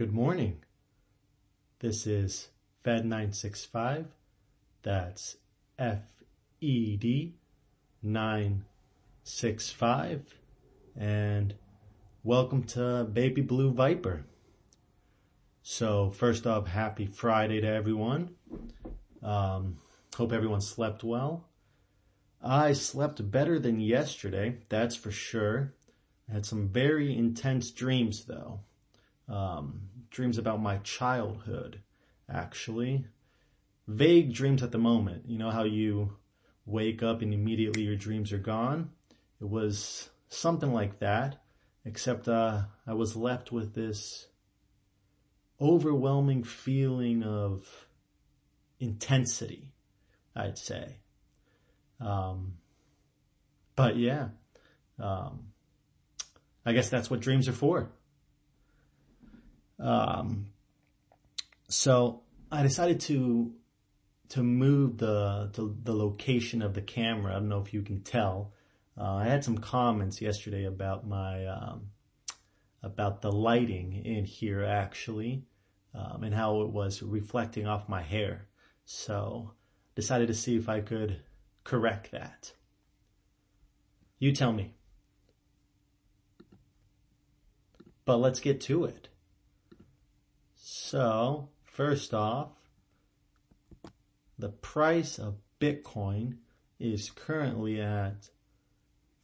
Good morning. This is Fed 965. That's F E D 965. And welcome to Baby Blue Viper. So, first off, happy Friday to everyone. Um, hope everyone slept well. I slept better than yesterday, that's for sure. I had some very intense dreams though. Um, dreams about my childhood, actually. Vague dreams at the moment. You know how you wake up and immediately your dreams are gone? It was something like that, except uh, I was left with this overwhelming feeling of intensity, I'd say. Um, but yeah, um, I guess that's what dreams are for. Um, so I decided to to move the to the location of the camera. I don't know if you can tell. Uh, I had some comments yesterday about my um, about the lighting in here actually, um, and how it was reflecting off my hair. So decided to see if I could correct that. You tell me. But let's get to it. So, first off, the price of Bitcoin is currently at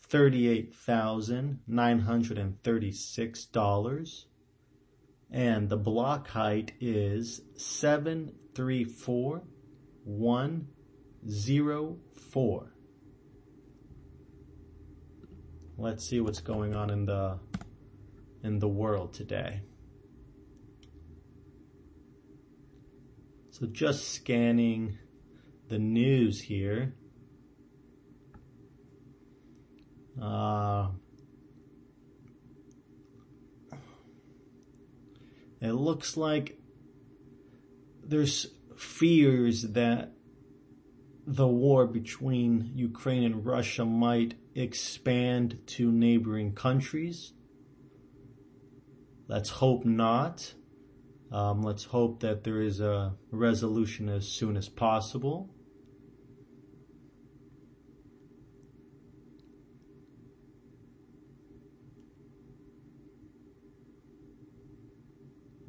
$38,936 and the block height is 734104. Let's see what's going on in the in the world today. So just scanning the news here. Uh, it looks like there's fears that the war between Ukraine and Russia might expand to neighboring countries. Let's hope not. Um, let's hope that there is a resolution as soon as possible.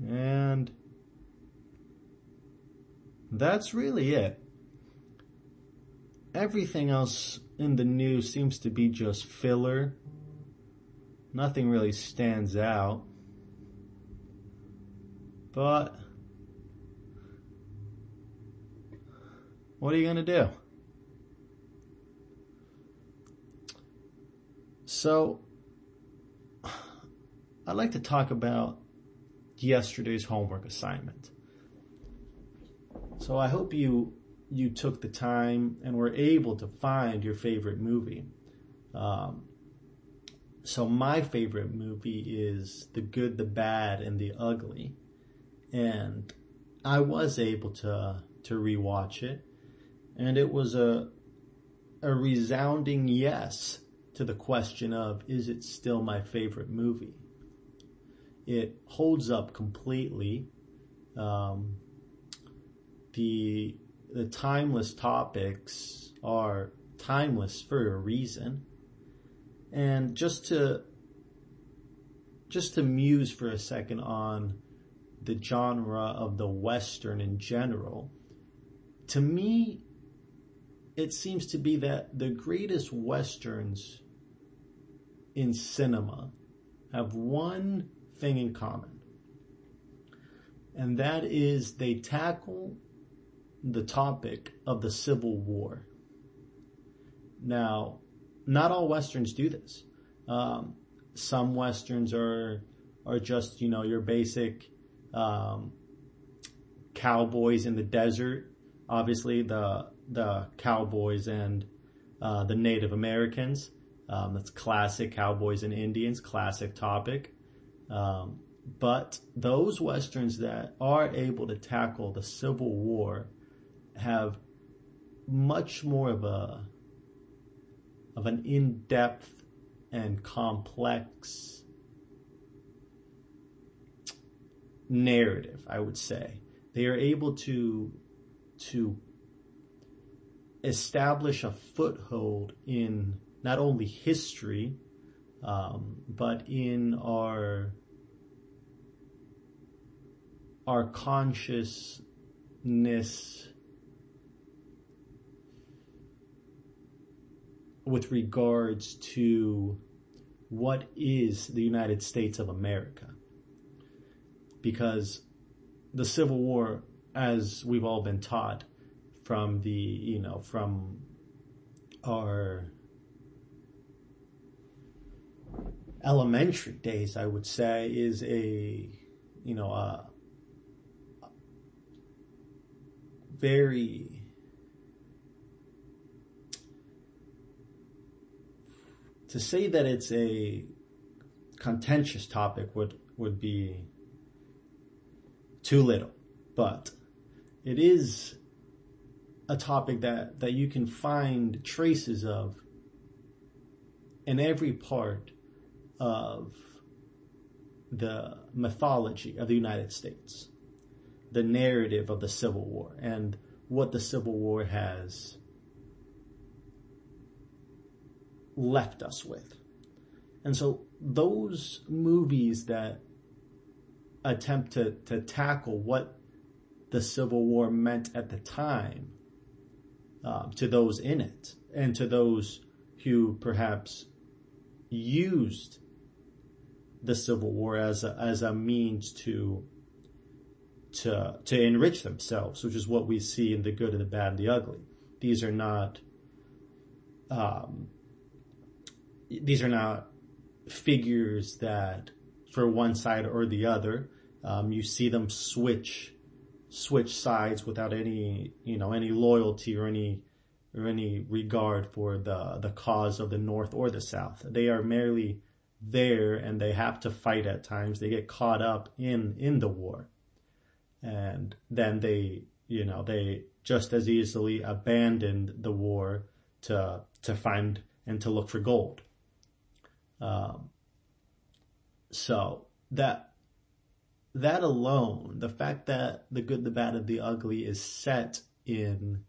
And that's really it. Everything else in the news seems to be just filler. Nothing really stands out. But what are you going to do? So I'd like to talk about yesterday's homework assignment. So I hope you you took the time and were able to find your favorite movie. Um, so my favorite movie is The Good, the Bad, and the Ugly, and I was able to to rewatch it, and it was a a resounding yes to the question of is it still my favorite movie? It holds up completely. Um, the the timeless topics are timeless for a reason. And just to just to muse for a second on the genre of the western in general, to me it seems to be that the greatest westerns in cinema have one thing in common. And that is they tackle the topic of the Civil War. Now, not all westerns do this. Um, some westerns are are just you know your basic um, cowboys in the desert. Obviously, the the cowboys and uh, the Native Americans. Um, that's classic cowboys and Indians, classic topic. Um, but those westerns that are able to tackle the Civil War have much more of a of an in-depth and complex narrative, I would say. They are able to, to establish a foothold in not only history, um, but in our our consciousness with regards to what is the United States of America. Because the Civil War, as we've all been taught from the, you know, from our elementary days, I would say, is a, you know, a, very to say that it's a contentious topic would would be too little, but it is a topic that, that you can find traces of in every part of the mythology of the United States the narrative of the Civil War and what the Civil War has left us with. And so those movies that attempt to, to tackle what the Civil War meant at the time um, to those in it and to those who perhaps used the Civil War as a, as a means to to to enrich themselves, which is what we see in the good and the bad and the ugly. These are not um, these are not figures that for one side or the other. Um, you see them switch switch sides without any you know any loyalty or any or any regard for the the cause of the North or the South. They are merely there and they have to fight at times. They get caught up in in the war and then they, you know, they just as easily abandoned the war to to find and to look for gold. Um, so that that alone, the fact that the good, the bad, and the ugly is set in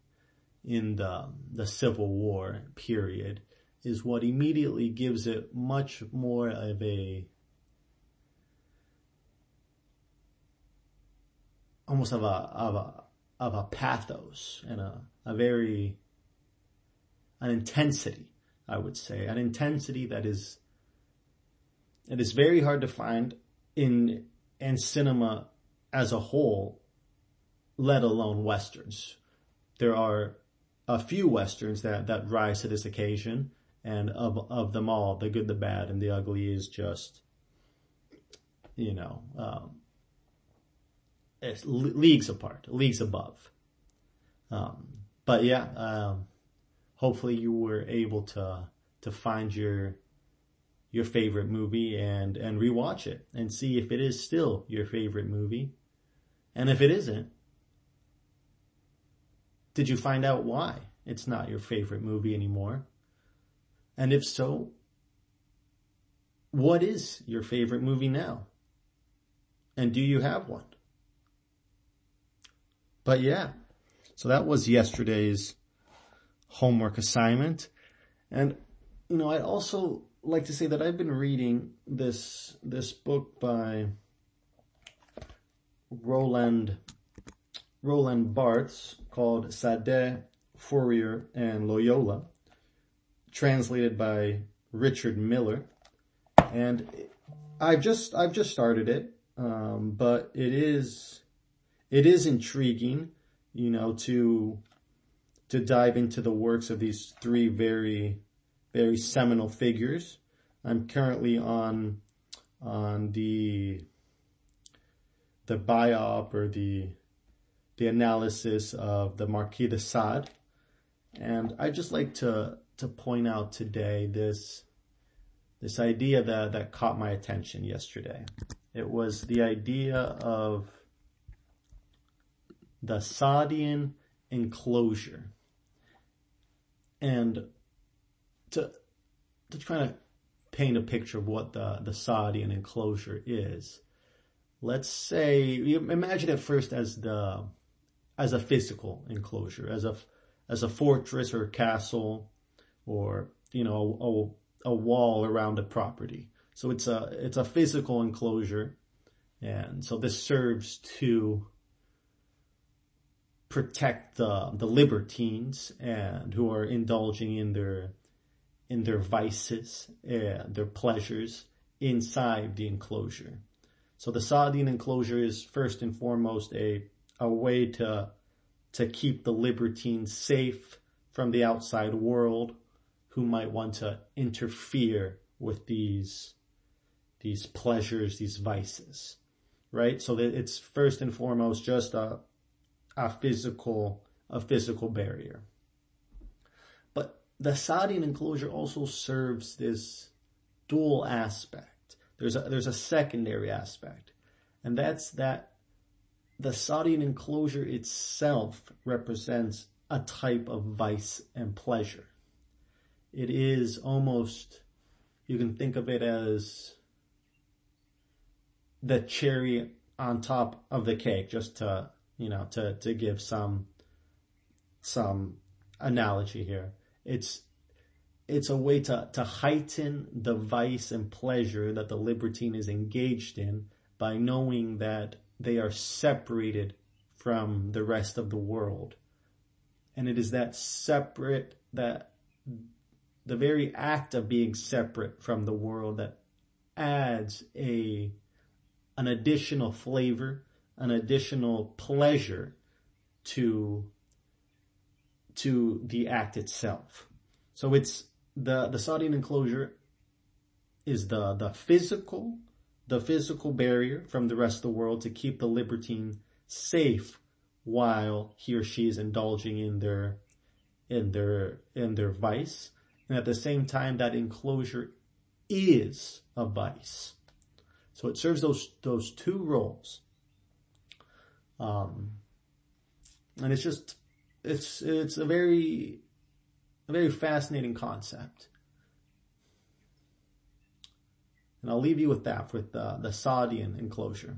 in the the Civil War period is what immediately gives it much more of a almost of a of a of a pathos and a, a very an intensity, I would say, an intensity that is it is very hard to find in in cinema as a whole, let alone westerns. There are a few westerns that that rise to this occasion, and of of them all, the good, the bad, and the ugly is just, you know, um, it's leagues apart, leagues above. Um, but yeah, um, hopefully you were able to to find your your favorite movie and and rewatch it and see if it is still your favorite movie, and if it isn't, did you find out why it's not your favorite movie anymore? And if so, what is your favorite movie now? And do you have one? But yeah, so that was yesterday's homework assignment. And, you know, I'd also like to say that I've been reading this, this book by Roland, Roland Barthes called Sade, Fourier, and Loyola, translated by Richard Miller. And I've just, I've just started it. Um, but it is, it is intriguing, you know, to to dive into the works of these three very very seminal figures. I'm currently on on the the biop or the the analysis of the Marquis de Sade. And I just like to to point out today this this idea that, that caught my attention yesterday. It was the idea of the Sadean enclosure. And to, to try to paint a picture of what the, the Sadean enclosure is, let's say, you imagine it first as the, as a physical enclosure, as a, as a fortress or a castle or, you know, a, a wall around a property. So it's a, it's a physical enclosure. And so this serves to protect the, the libertines and who are indulging in their, in their vices and their pleasures inside the enclosure. So the Sadean enclosure is first and foremost a, a way to, to keep the libertines safe from the outside world who might want to interfere with these, these pleasures, these vices, right? So that it's first and foremost just a, a physical, a physical barrier. The Sadean enclosure also serves this dual aspect. There's a, there's a secondary aspect, and that's that the Sadean enclosure itself represents a type of vice and pleasure. It is almost, you can think of it as the cherry on top of the cake, just to you know, to, to give some, some analogy here. It's, it's a way to, to heighten the vice and pleasure that the libertine is engaged in by knowing that they are separated from the rest of the world. And it is that separate, that the very act of being separate from the world that adds a, an additional flavor an additional pleasure to to the act itself. So it's the the Sadean enclosure is the the physical the physical barrier from the rest of the world to keep the libertine safe while he or she is indulging in their in their in their vice. And at the same time that enclosure is a vice. So it serves those those two roles. Um, and it's just, it's, it's a very, a very fascinating concept. And I'll leave you with that, with the, the Sadean enclosure.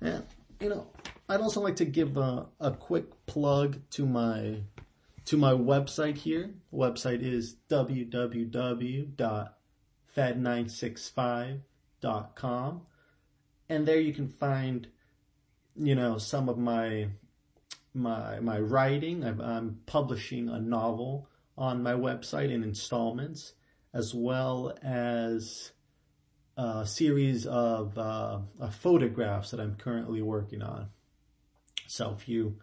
And, you know, I'd also like to give a, a quick plug to my, to my website here. The website is www.fed965.com and there you can find, you know, some of my my my writing. I'm, I'm publishing a novel on my website in installments, as well as a series of, uh, photographs that I'm currently working on. So if you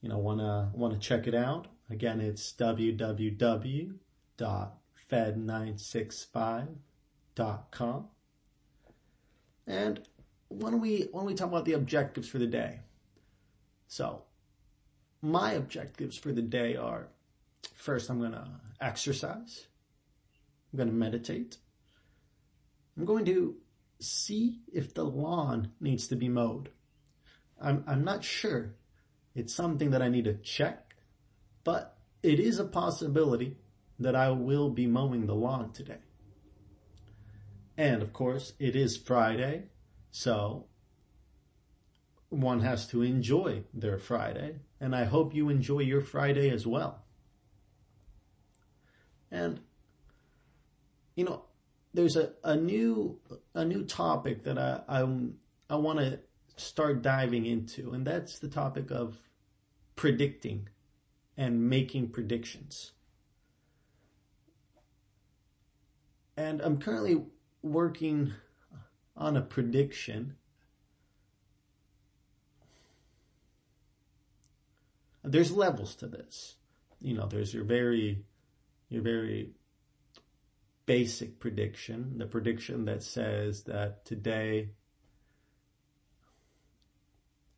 you know wanna wanna check it out, again it's www.fed965.com. And when we when we talk about the objectives for the day. So, my objectives for the day are first I'm going to exercise. I'm going to meditate. I'm going to see if the lawn needs to be mowed. I'm I'm not sure. It's something that I need to check, but it is a possibility that I will be mowing the lawn today. And of course, it is Friday, so one has to enjoy their Friday, and I hope you enjoy your Friday as well. And you know, there's a, a new a new topic that I I, I want to start diving into, and that's the topic of predicting and making predictions. And I'm currently working on a prediction. There's levels to this. You know, there's your very, your very basic prediction, the prediction that says that today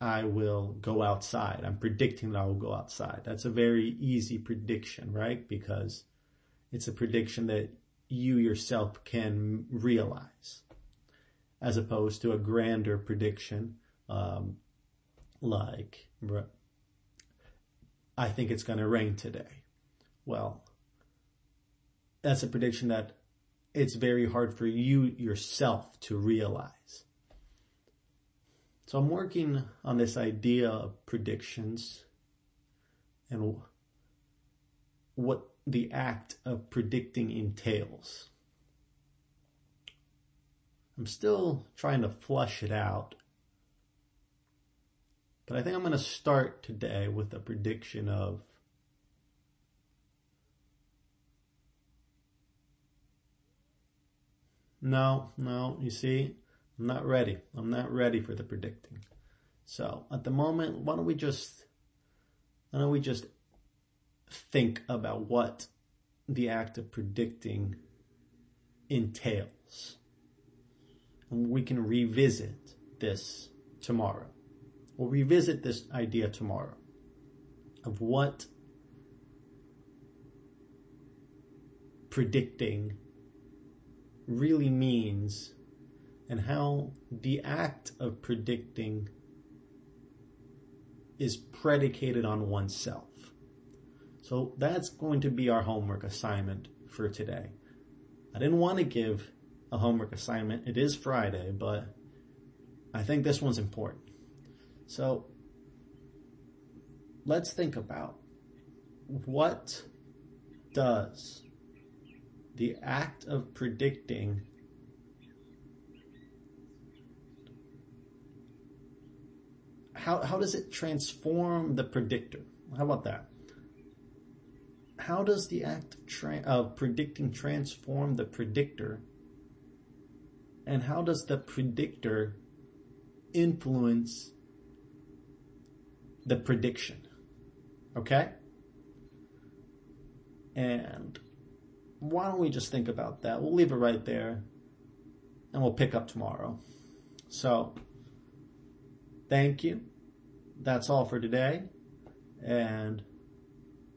I will go outside. I'm predicting that I will go outside. That's a very easy prediction, right? Because it's a prediction that you yourself can realize as opposed to a grander prediction um, like I think it's going to rain today. Well, that's a prediction that it's very hard for you yourself to realize. So I'm working on this idea of predictions and what the act of predicting entails. I'm still trying to flush it out. But I think I'm going to start today with a prediction of No, no, you see, I'm not ready. I'm not ready for the predicting. So at the moment, why don't we just, why don't we just think about what the act of predicting entails? We can revisit this tomorrow. We'll revisit this idea tomorrow of what predicting really means and how the act of predicting is predicated on oneself. So that's going to be our homework assignment for today. I didn't want to give a homework assignment. It is Friday, but I think this one's important. So let's think about what does the act of predicting how, how does it transform the predictor? How about that? How does the act of, tra- of predicting transform the predictor? And how does the predictor influence the prediction? Okay? And why don't we just think about that? We'll leave it right there and we'll pick up tomorrow. So, thank you. That's all for today and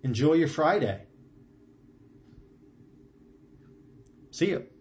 enjoy your Friday. See you.